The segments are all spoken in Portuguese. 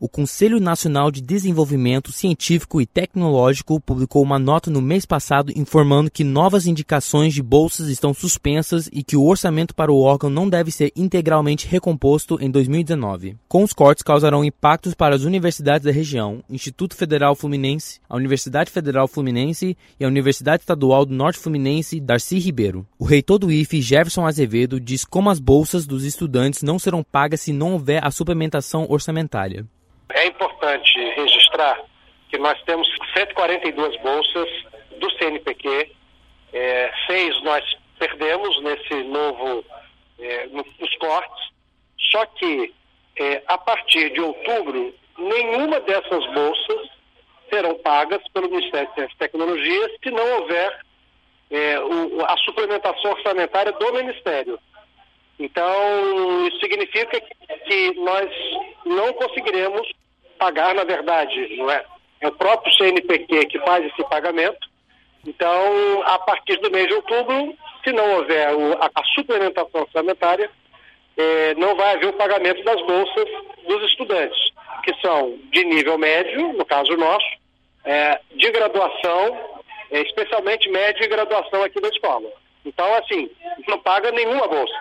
O Conselho Nacional de Desenvolvimento Científico e Tecnológico publicou uma nota no mês passado informando que novas indicações de bolsas estão suspensas e que o orçamento para o órgão não deve ser integralmente recomposto em 2019. Com os cortes causarão impactos para as universidades da região, Instituto Federal Fluminense, a Universidade Federal Fluminense e a Universidade Estadual do Norte Fluminense, Darcy Ribeiro. O reitor do IFE, Jefferson Azevedo, diz como as bolsas dos estudantes não serão pagas se não houver a suplementação orçamentária. É importante registrar que nós temos 142 bolsas do CNPq, é, seis nós perdemos nesse novo, é, nos cortes, só que é, a partir de outubro, nenhuma dessas bolsas serão pagas pelo Ministério de Ciência e Tecnologia se não houver é, o, a suplementação orçamentária do Ministério. Então, isso significa que nós não conseguiremos pagar, na verdade, não é? É o próprio CNPq que faz esse pagamento. Então, a partir do mês de outubro, se não houver o, a, a, suplementação orçamentária, eh, não vai haver o pagamento das bolsas dos estudantes, que são de nível médio, no caso nosso, eh, de graduação, eh, especialmente médio e graduação aqui da escola. Então, assim, não paga nenhuma bolsa.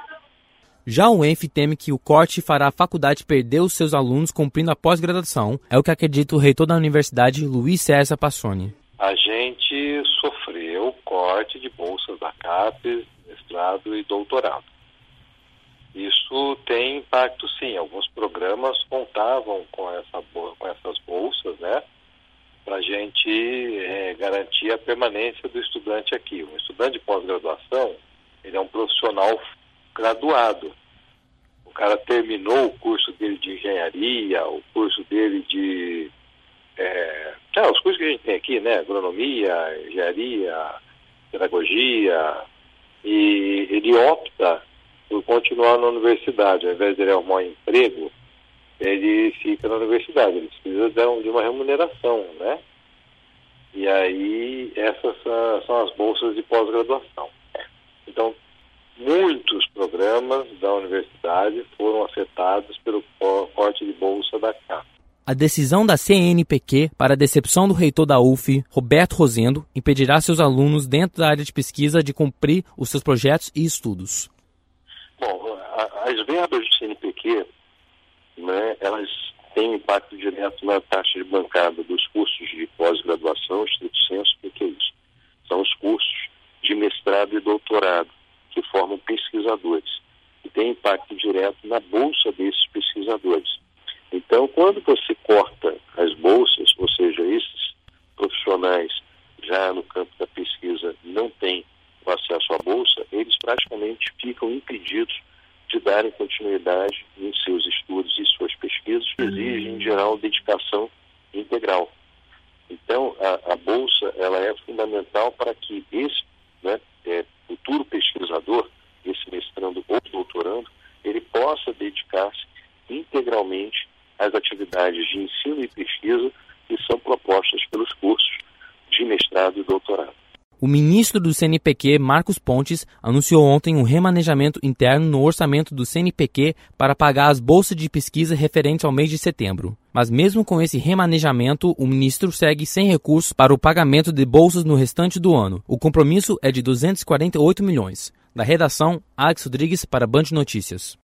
Já o ENF teme que o corte fará a faculdade perder os seus alunos cumprindo a pós-graduação, é o que acredita o reitor da universidade, Luiz César Passoni. A gente sofreu corte de bolsas da CAPES, mestrado e doutorado. Isso tem impacto sim. Alguns programas contavam com, essa, com essas bolsas, né? Para a gente é, garantir a permanência do estudante aqui. Um estudante de pós-graduação, ele é um profissional graduado. O cara terminou o curso dele de engenharia, o curso dele de. É, os cursos que a gente tem aqui, né? Agronomia, engenharia, pedagogia, e ele opta por continuar na universidade. Ao invés de ele arrumar um emprego, ele fica na universidade. Ele precisa de uma remuneração, né? E aí, essas são as bolsas de pós-graduação. Então, muitos programas da universidade foram afetados pelo corte de bolsa da CAP. A decisão da CNPq, para a decepção do reitor da UF, Roberto Rosendo, impedirá seus alunos dentro da área de pesquisa de cumprir os seus projetos e estudos. Bom, as verbas do CNPq, né, elas têm impacto direto na taxa de bancada dos cursos de pós-graduação, estrito senso, o que é isso? São os cursos de mestrado e doutorado formam pesquisadores e tem impacto direto na bolsa desses pesquisadores. Então, quando você corta as bolsas, ou seja, esses profissionais já no campo da pesquisa não têm o acesso à bolsa, eles praticamente ficam impedidos de darem continuidade em seus estudos e suas pesquisas, que exigem, em geral, dedicação integral. Então, a, a bolsa ela é fundamental para que esse né, é, futuro pesquisador, esse mestrando ou doutorando, ele possa dedicar-se integralmente às atividades de ensino e pesquisa que são propostas pelos cursos de mestrado e doutorado. O ministro do CNPq, Marcos Pontes, anunciou ontem um remanejamento interno no orçamento do CNPq para pagar as bolsas de pesquisa referentes ao mês de setembro. Mas mesmo com esse remanejamento, o ministro segue sem recursos para o pagamento de bolsas no restante do ano. O compromisso é de 248 milhões. Da redação, Alex Rodrigues para Band Notícias.